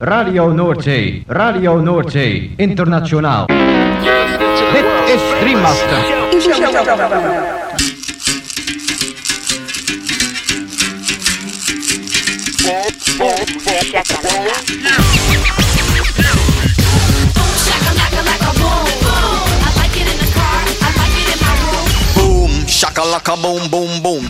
Radio Noordzee, Radio Noordzee, internationaal. Dit is Dreammaster. Shakalaka boom boom boom.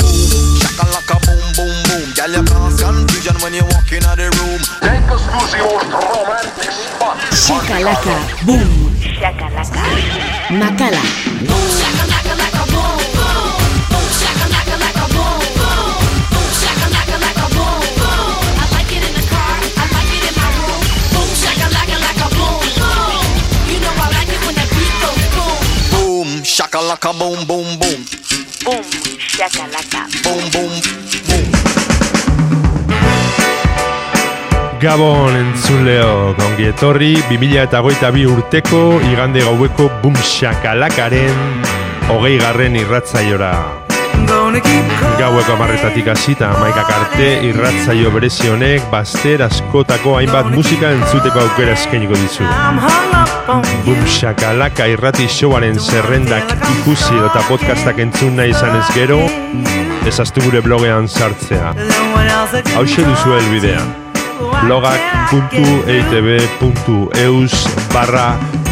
Shakalaka, boom. Shakalaka. Makala. Boom, shakalaka boom boom boom. Boom, shakalaka. Boom boom boom. Gabon entzuleo, gongi etorri, 2008 urteko igande gaueko bumxakalakaren hogei garren irratzaiora. Gaueko amarretatik hasita amaikak arte irratzaio berezi honek bazter askotako hainbat musika entzuteko aukera eskainiko dizu. Bumxakalaka irrati showaren zerrendak ikusi eta podcastak entzun nahi izan ez gero, ezaztu gure blogean sartzea. Hau duzu helbidea blogak.eitb.eus barra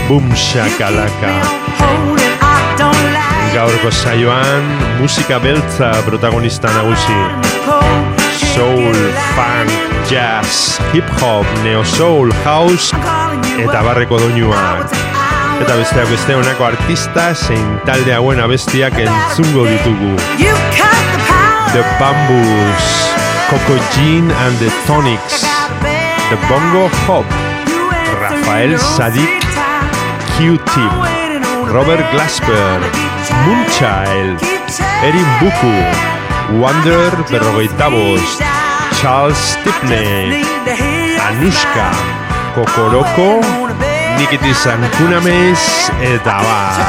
bumxakalaka. Gaurko saioan musika beltza protagonista nagusi. Soul, funk, jazz, hip-hop, neo-soul, house eta barreko doinuak Eta besteak beste honako artista zein talde hauen abestiak entzungo ditugu. The Bamboos, Coco Jean and the Tonics, The Bongo Hop, Rafael Sadik, Q-Tip, Robert Glasper, Moonchild, Erin Buku, Wonder berrogeita bost, Charles Stepney, Anushka, Kokoroko, Nikiti Sankunames, eta bar.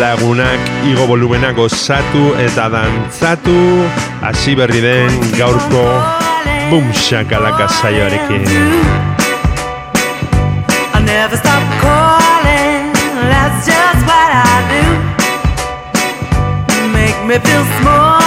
Lagunak igo volumena gozatu eta dantzatu, hasi berri den gaurko Boom shakalaka saioarekin. I never stop calling, that's just what I do. Make me feel small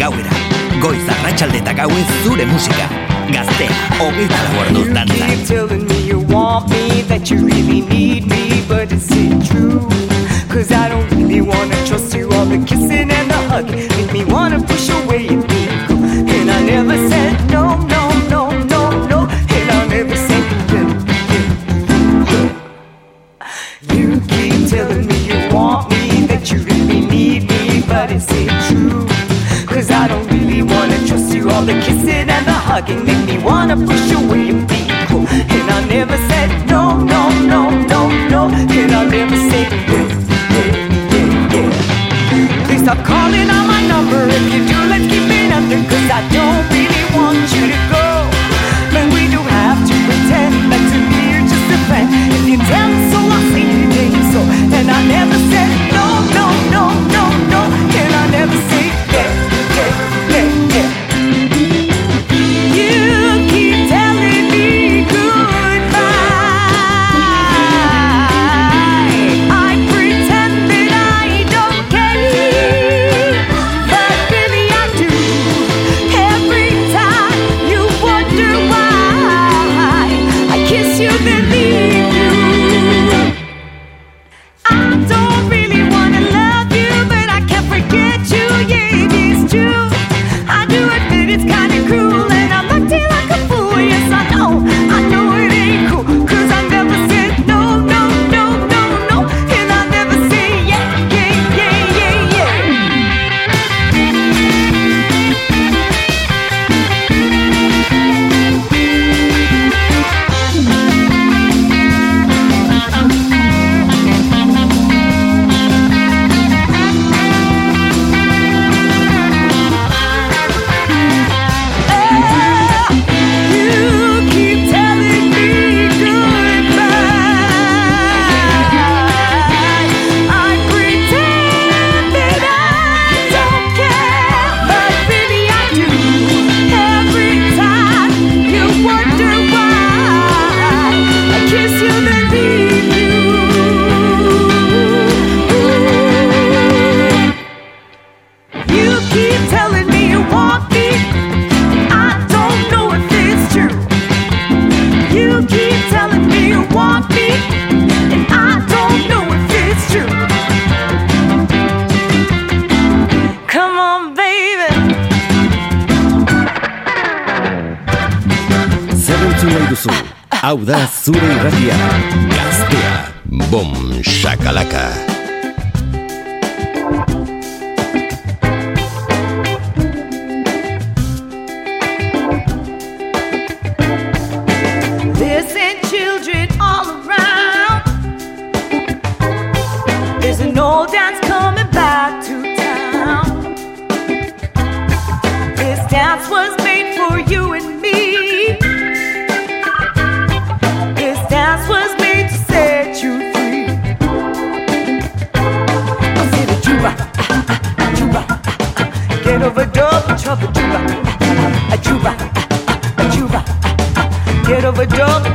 gauera. Goiz arratsalde eta gauez zure musika. Gaztea, hogeita lau orduz dantza You keep telling me you want me That you really need me But is it true? Cause I don't really wanna trust you All the kissing and the hugging. Make me wanna push away and be The kissing and the hugging make me wanna push away your people. And I never said no, no, no, no, no. And I never said yeah, yeah, yeah, yeah. Please stop calling on my number if you do. Let's keep it under, cause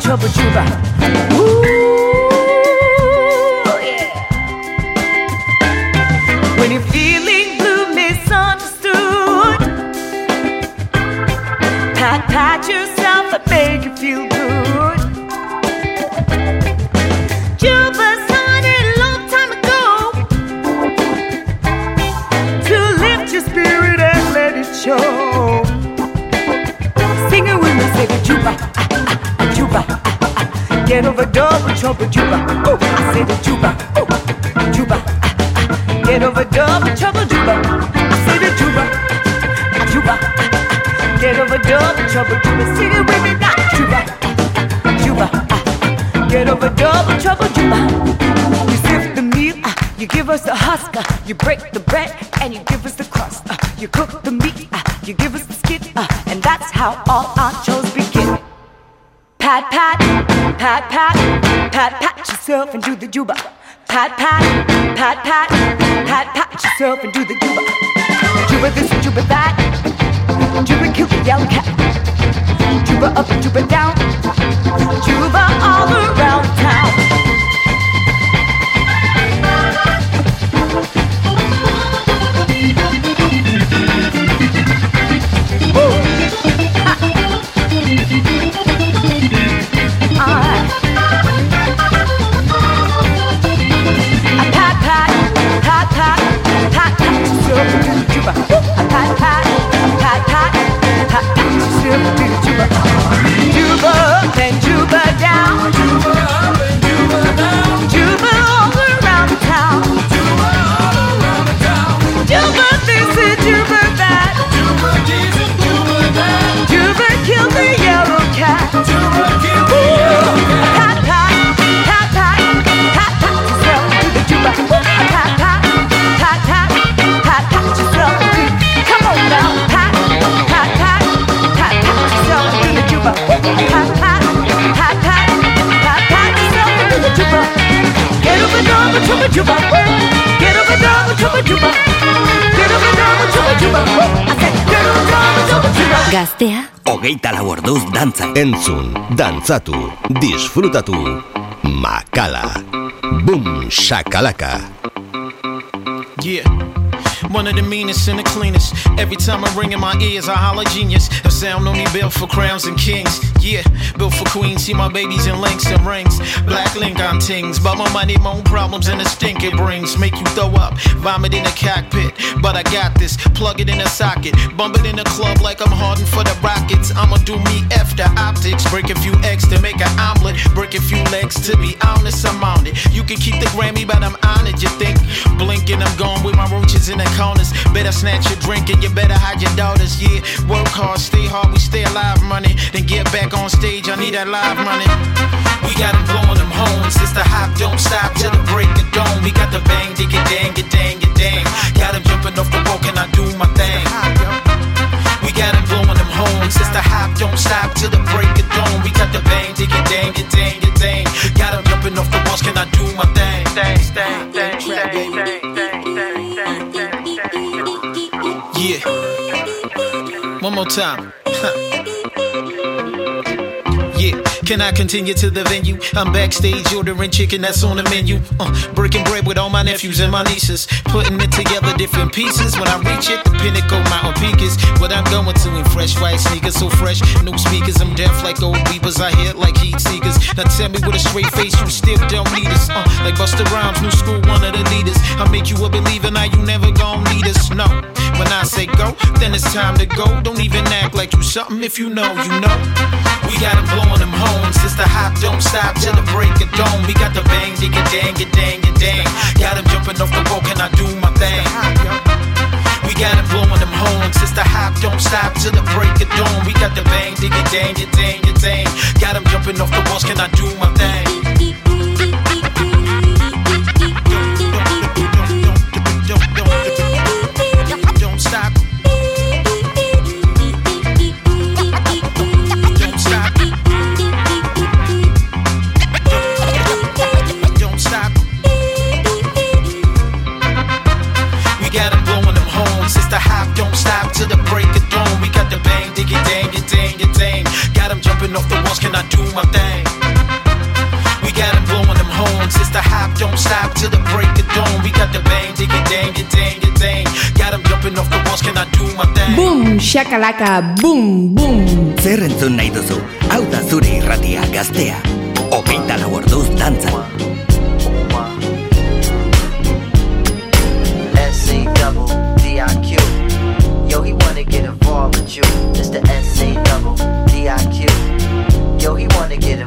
hold 不住的。trouble, Juba. Ooh, I say, it, Juba. Ooh, Juba. Ah, ah. Get over double trouble, Juba. I say, it, Juba. Ah, Juba. Ah, get over double trouble, Juba. Sing it with me now, Juba. Juba. Ah, get over double trouble, Juba. You sift the meal, ah, you give us the husk, ah, you break the bread, and you give us the crust. Ah, you cook the meat, ah, you give us the skin, ah, and that's how all our chose. Juba. Pat, pat, pat, pat. hogeita lau orduz dantza. Entzun, dantzatu, disfrutatu, makala, bum shakalaka. Yeah. One of the meanest and the cleanest. Every time I ring in my ears, I holler genius. The sound only built for crowns and kings. Yeah, built for queens, see my babies in links and rings. Black link on tings, but my money, my own problems, and the stink it brings. Make you throw up, vomit in the cockpit. But I got this, plug it in a socket. Bump it in the club like I'm hardened for the Rockets. I'ma do me after optics. Break a few eggs to make an omelet. Break a few legs to be honest, I'm on it. You can keep the Grammy, but I'm on it, you think? Blinking, I'm gone with my roaches in the corners. Better snatch your drink and you better hide your daughters, yeah. Work hard, stay hard, we stay alive, money. Then get back on stage, I need that live money. We got them blowing them horns, it's the hop, don't stop till the break of dawn. We got the bang, dig it, dang it, dang it, dang. Got them jumping off the wall, can I do my thing? We got them blowing them horns, it's the hop, don't stop till the break of dawn. We got the bang, dig it, dang it, dang it, dang. Got them jumping off the walls, can I do my thing? Thing, thing, thing, thing, thing, thing. Yeah. One more time. Can I continue to the venue? I'm backstage ordering chicken that's on the menu. Uh, breaking bread with all my nephews and my nieces. Putting it together different pieces. When I reach it, the pinnacle mountain peak is what I'm going to in fresh white sneakers. So fresh, no speakers. I'm deaf like old beepers. I hear it like heat seekers. Now tell me with a straight face, you still don't need us. Uh, like Busta Rhymes, new school, one of the leaders. I make you a believer, now you never gon' need us. No. When I say go, then it's time to go. Don't even act like you something if you know, you know. We got them blowing them horns. It's the hop, don't stop till the break of dawn. We got the bang, dig it, dang it, dang it, dang. Got them jumping off the wall, can I do my thing? We got them blowing them horns. It's the hop, don't stop till the break of dawn. We got the bang, dig it, dang it, dang it, dang. Got them jumping off the walls, can I do my thing? Do my thing? We got them blowing them horns. It's the hop, don't stop till the break of dawn. We got the bang, dig it, dang it, dang it, dang. Got them jumping off the walls, can I do my thing? Boom, shakalaka, boom, boom. Zer entzun nahi duzu? Hau da zure irratia gaztea. Hogeita lau orduz dantzan. Wanna get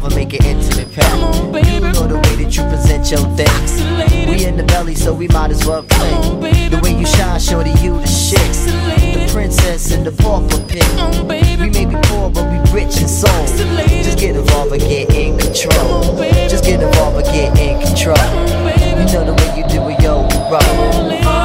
And make an intimate pact. Come on, baby. You know the way that you present your things. We in the belly, so we might as well play. On. The way you shine, shorty, you the shit. The princess and the pauper. Come on. We may be poor, but we rich in soul. Lady. Just get involved and get in control. On. Just get involved and get in control. Come on, baby. You know the way you do it, yo, we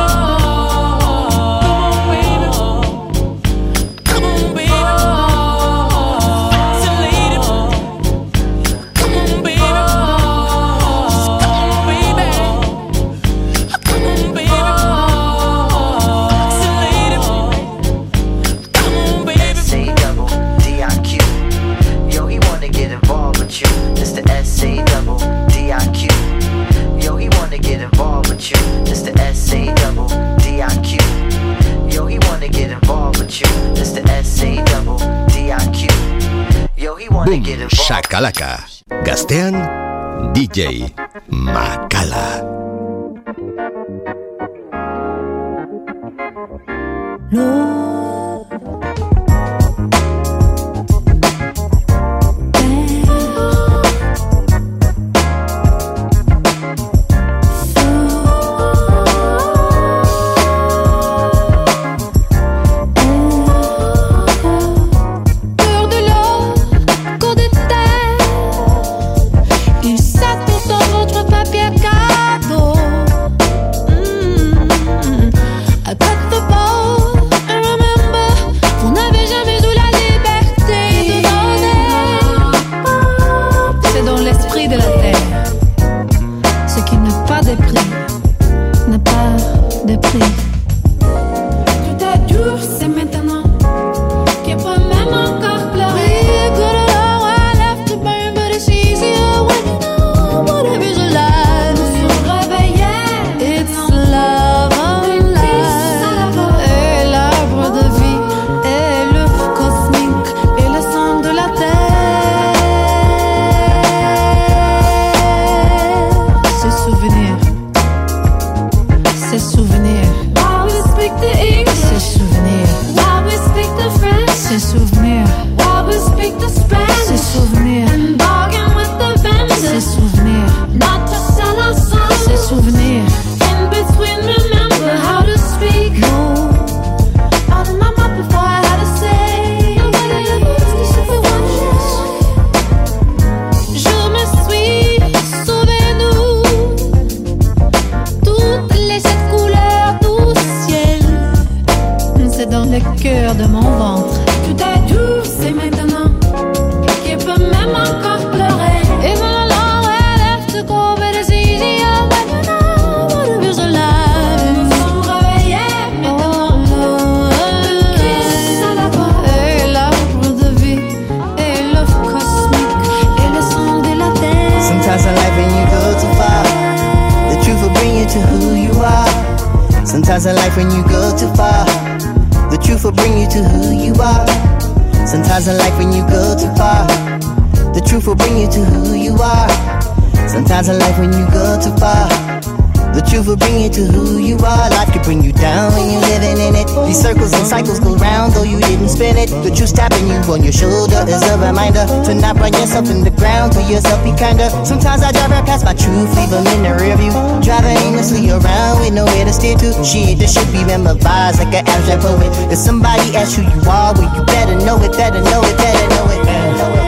Boom, shakalaka. Gaztean, DJ Makala. Cœur pas de will bring you to who you are. Sometimes in life when you go too far, the truth will bring you to who you are. Life could bring you down when you're living in it. These circles and cycles go round, though you didn't spin it. The truth tapping you on your shoulder is a reminder to not run yourself in the ground. To yourself, be kinder. Sometimes I drive right past my truth, leave them in the rear view. Driving aimlessly around with nowhere to steer to. Shit, this should be memorized like an abstract poet. If somebody asks who you are, well, you better know it, better know it, better know it, better know it.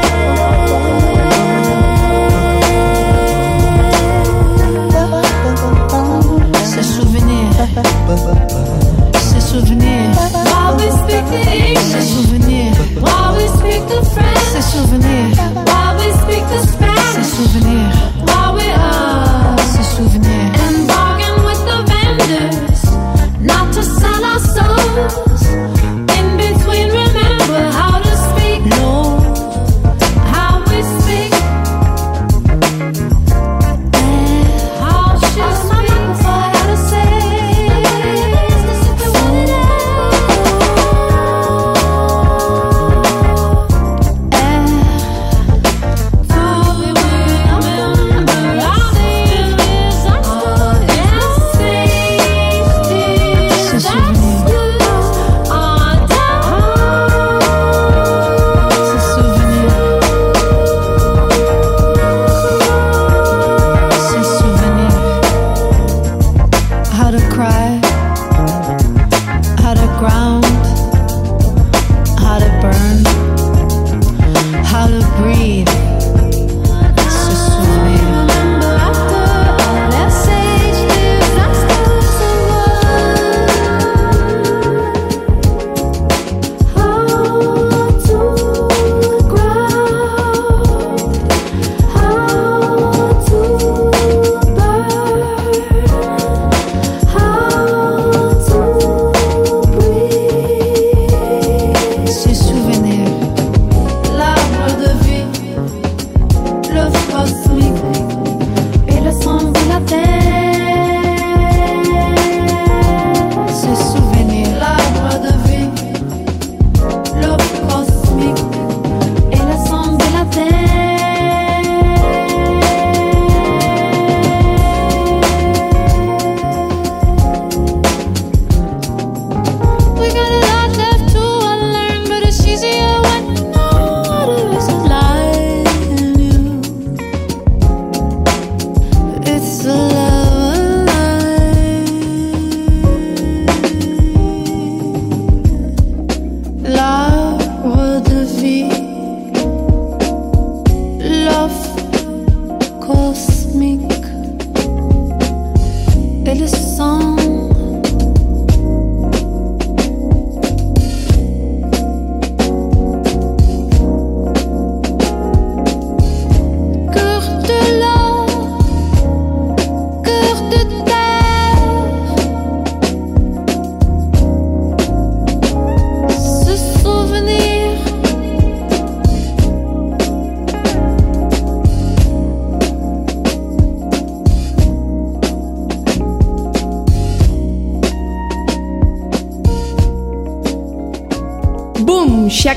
Se souvenir. While we speak the English. Souvenir. While we speak the French. Souvenir. While we speak the Spanish. Souvenir. While we are. Souvenir. And bargain with the vendors. Not to sell our souls.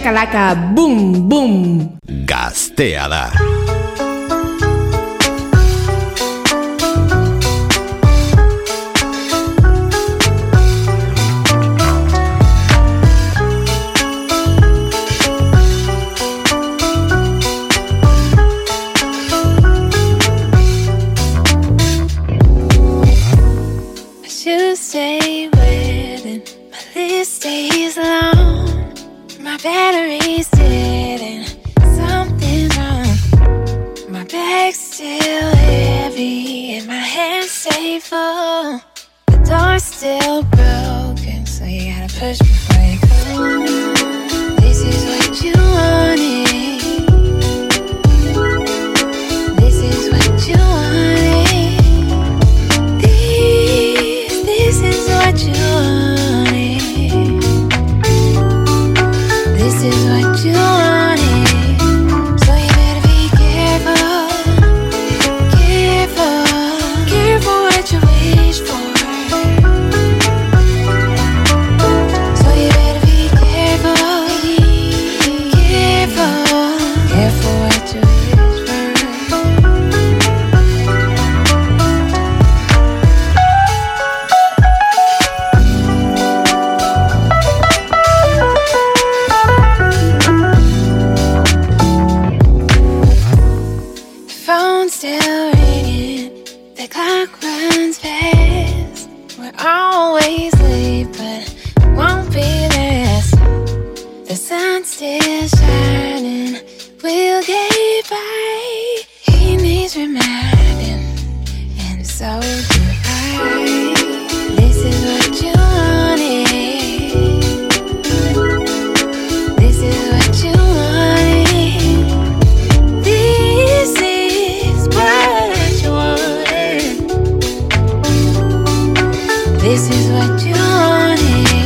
Shakalaka, boom, boom. Gaztea. This is what you wanted.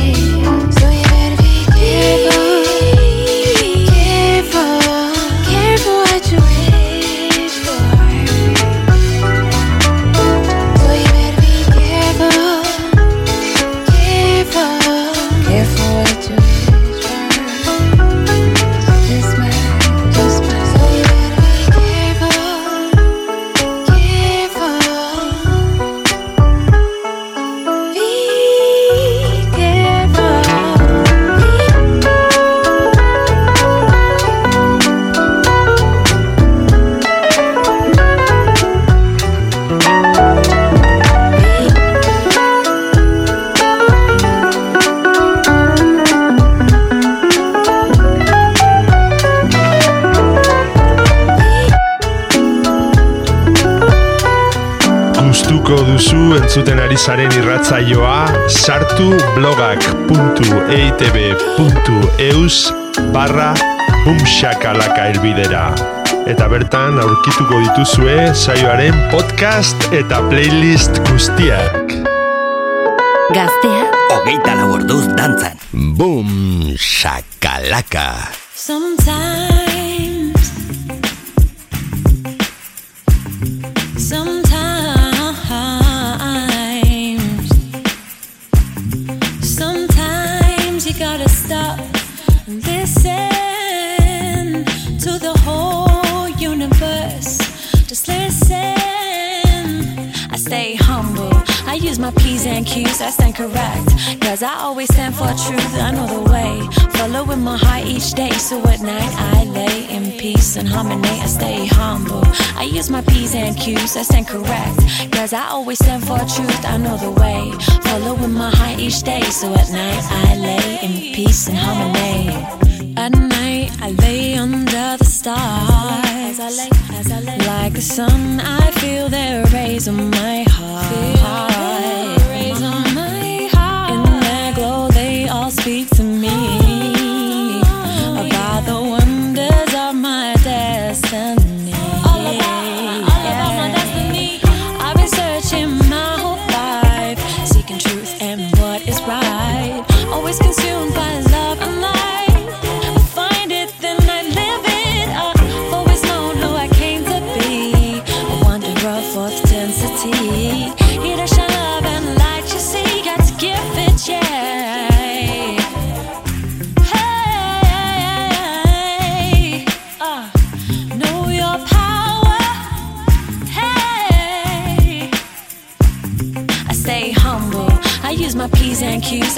Sartu blogak.eitb.eus barra bumxakalaka elbidera. Eta bertan aurkituko dituzue saioaren podcast eta playlist guztiak. Gaztea, hogeita lau orduz dantzan. Boom shakalaka. Sometimes, I correct. Cause I always stand for truth, I know the way. Following my heart each day, so at night I lay in peace and harmony. I stay humble. I use my P's and Q's, I stand correct. Cause I always stand for truth, I know the way. Following my heart each day, so at night I lay in peace and harmony. At night, I lay under the stars. As I lay, as I lay. Like the sun, I feel their rays on my heart.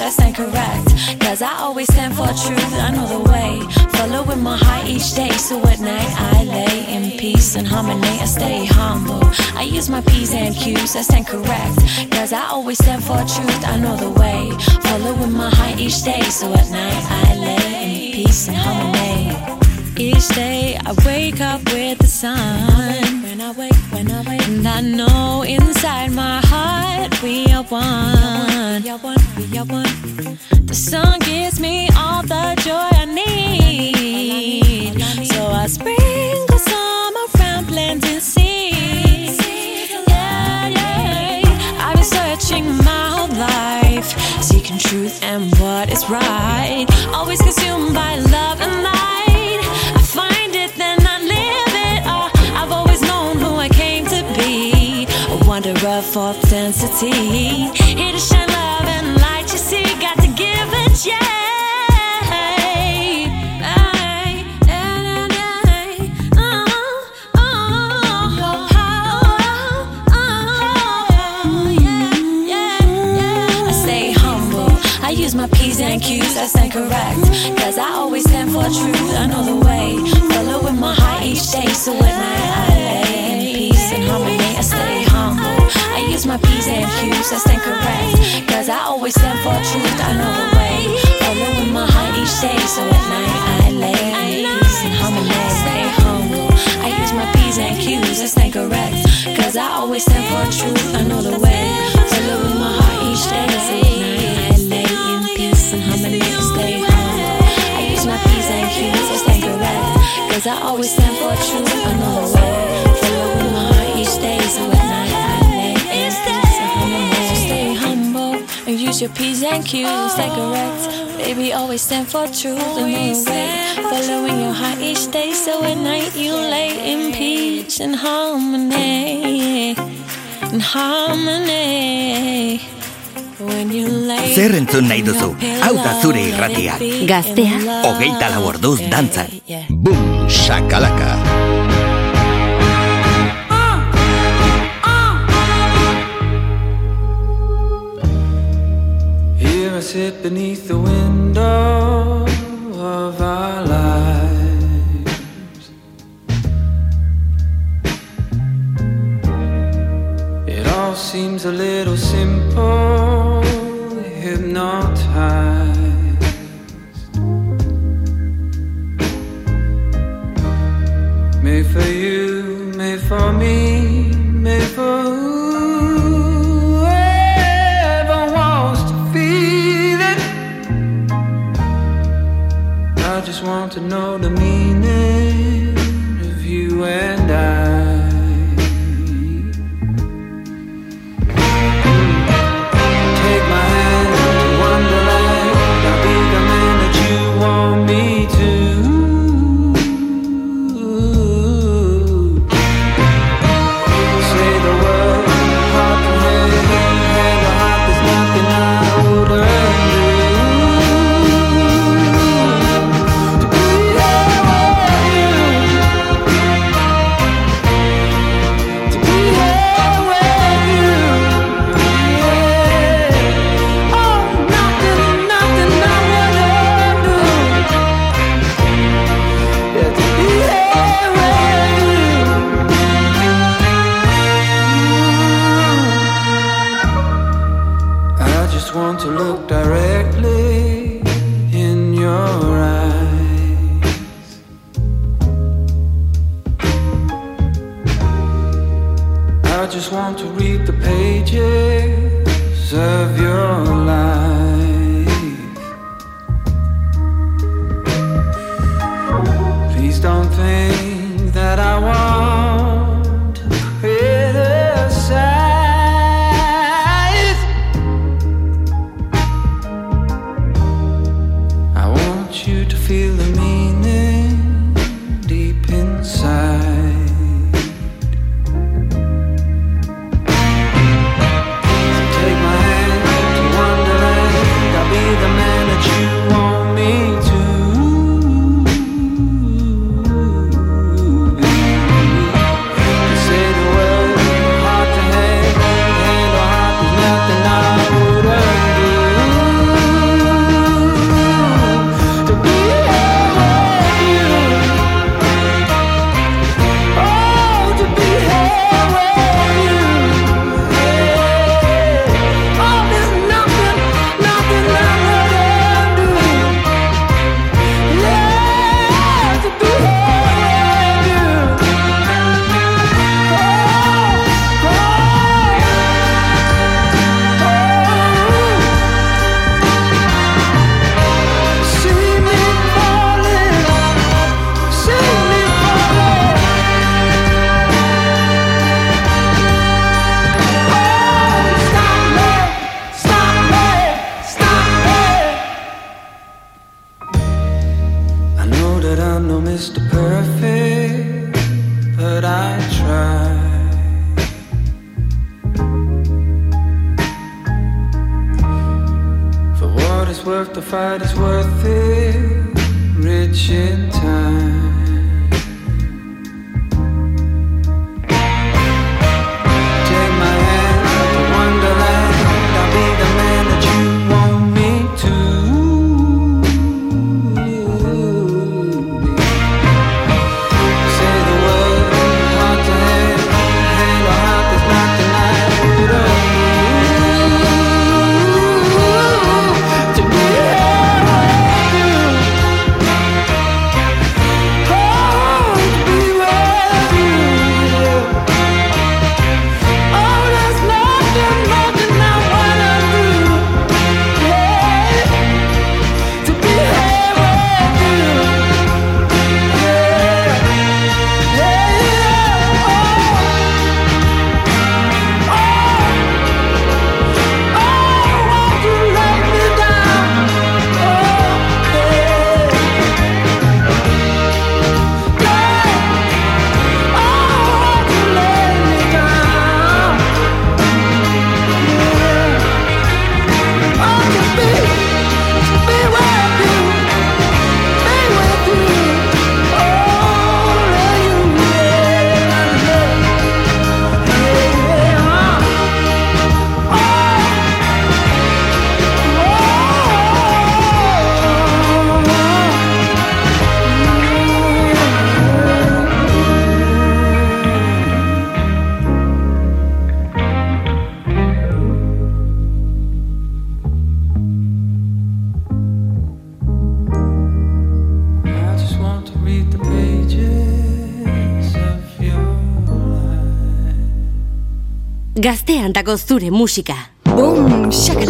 And Q's, I stand correct. Cause I always stand for truth, I know the way. Following my heart each day, so at night I lay in peace and harmony. I stay humble. I use my P's and Q's, I stand correct. Cause I always stand for truth, I know the way. Following my heart each day, so at night I lay in peace and harmony. Each day I wake up with the sun. When I wake, when I wake, and I know inside my heart we are one. We are one, we are one. The sun gives me all the joy I need. So I sprinkle some around planting seeds. Yeah, yeah. I've been searching my whole life, seeking truth and what is right. Always consumed by love density. Here to shine love and light. You see, got to give it, yeah. I. I my P's and Q's, I stand correct. Cause I always stand for truth, I know the way. Following my heart each day, so at night I use my P's and Q's, I stand correct. Cause I always stand for truth, I know the way. Following my heart each day, so at night I lay peace and harmony. Stay humble. I use my P's and Q's, I stand correct. Cause I always stand for truth, I know the way. Following my heart each day, so at night I lay in peace and harmony. Stay humble. I use my P's and Q's, I stand correct. Cause I always stand for truth, I know the way. Use your P's and Q's, stay correct. Baby, always stand for truth and way. Following your heart each day, so at night you lay in peace and harmony. And harmony. When you lay Zer entzun nahi duzu? Hau da zure irratia. Gaztea. Hogeita lau orduz dantzan. Boom, shakalaka. Sit beneath the window of our lives. It all seems a little simple, to know the meaning of you and I. zure musika. Boom, shakalaka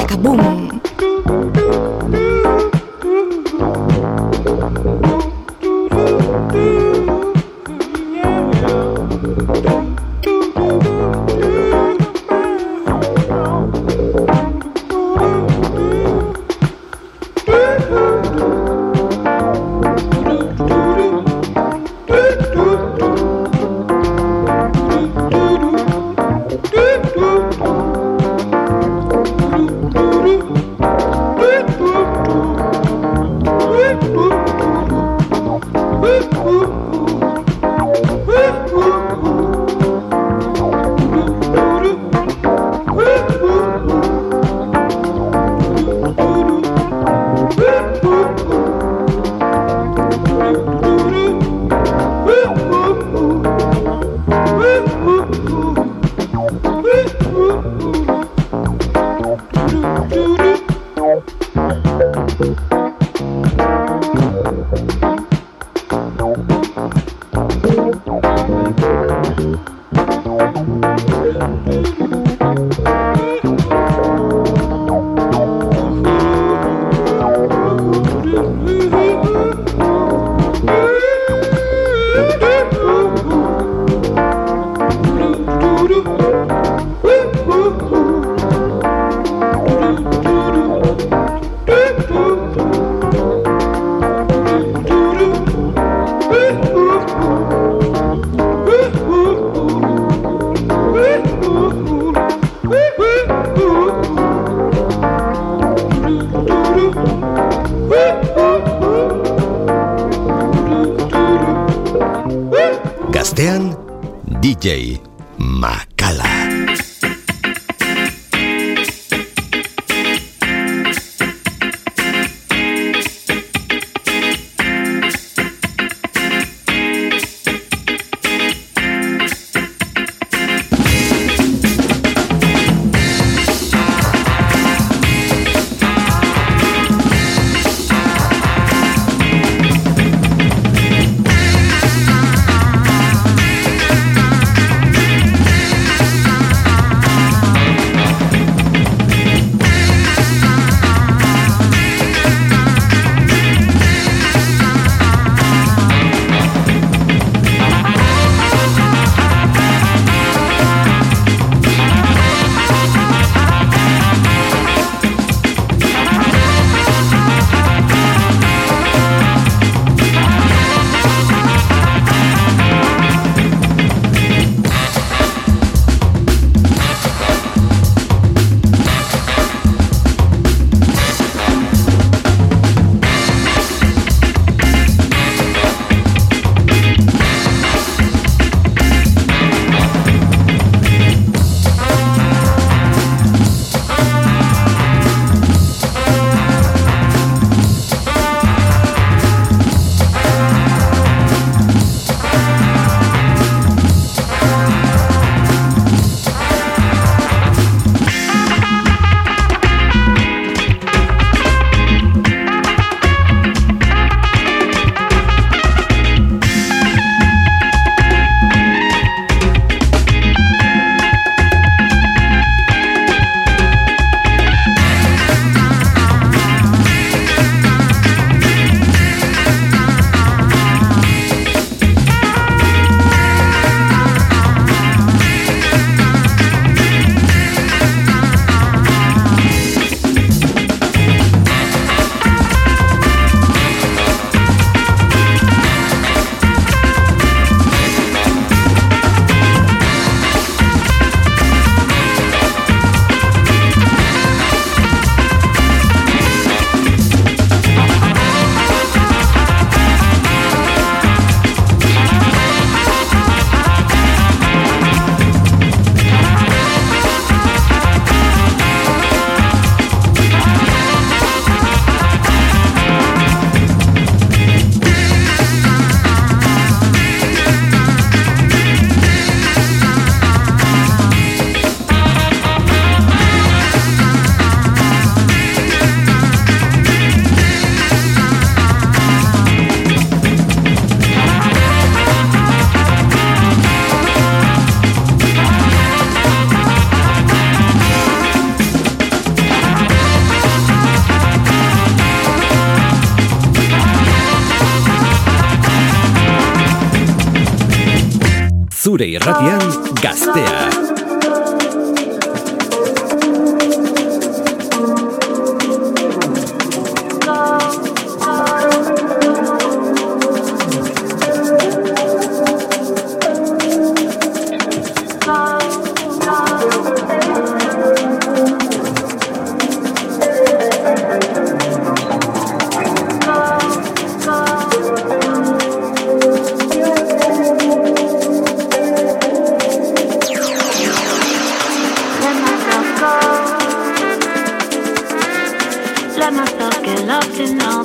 Zure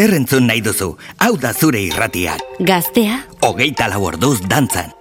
zer entzun nahi duzu, hau da zure irratia. Gaztea. Ogeita lau orduz dantzan.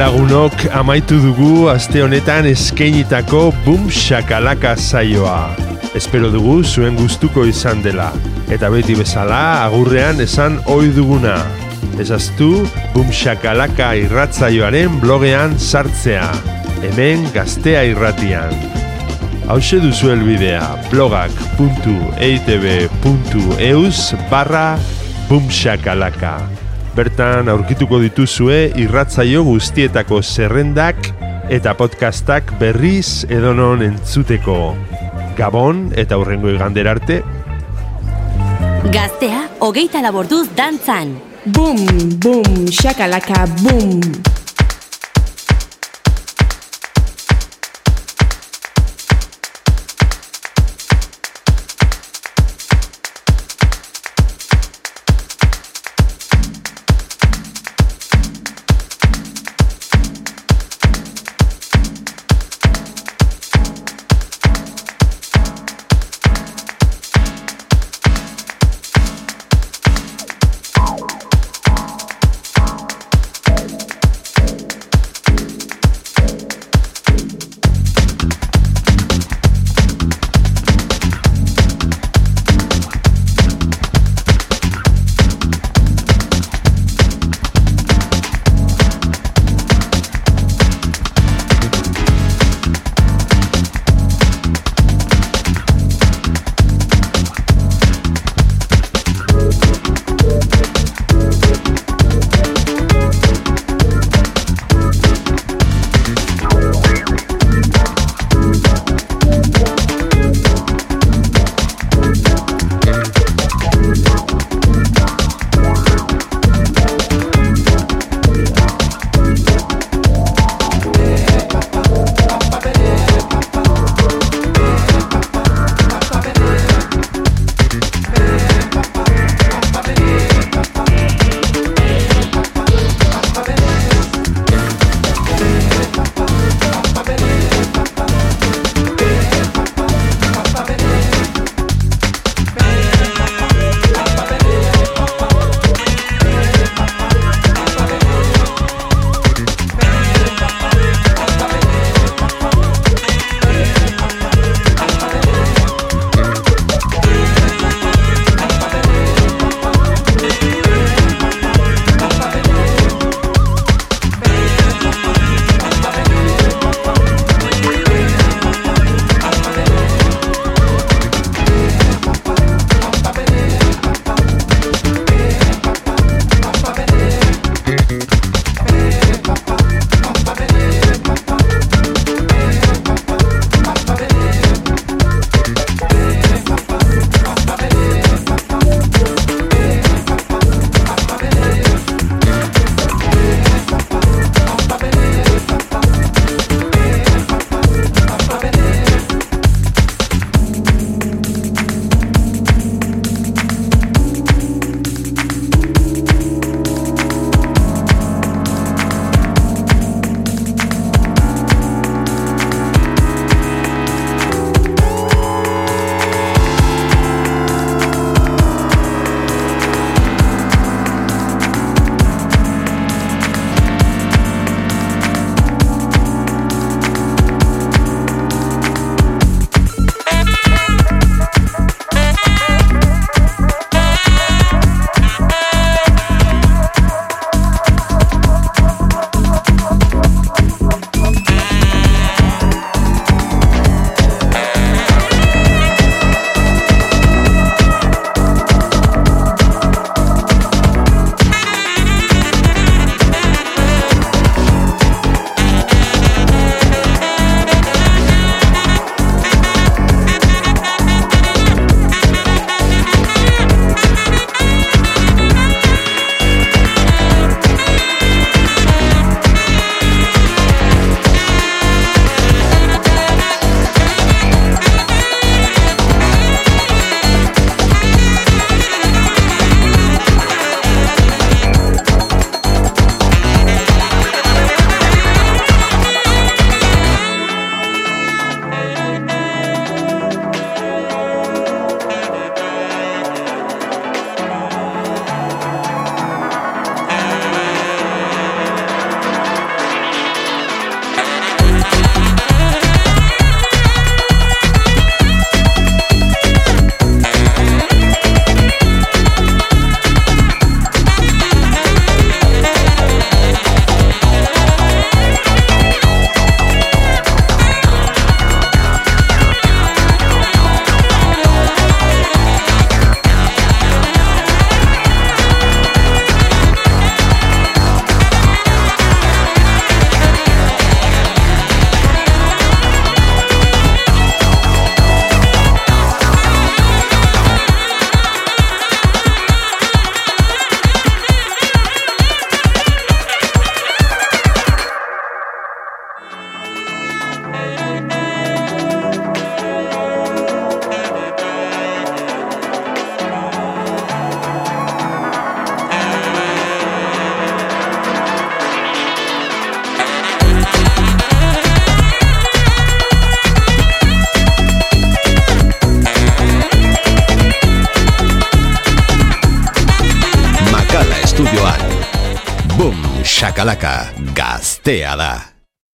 lagunok amaitu dugu aste honetan eskeinitako Bum Shakalaka zaioa. Espero dugu zuen gustuko izan dela. Eta beti bezala agurrean esan ohi duguna. Ezaztu Bum Shakalaka irratzaioaren blogean sartzea. Hemen gaztea irratian. Hauxe duzu elbidea blogak.eitb.eus barra Bum Shakalaka. Bertan aurkituko dituzue irratzaio guztietako zerrendak eta podcastak berriz edonon entzuteko. Gabon eta hurrengo igandera arte. Gaztea, hogeita laborduz dantzan. Boom, boom, shakalaka, boom.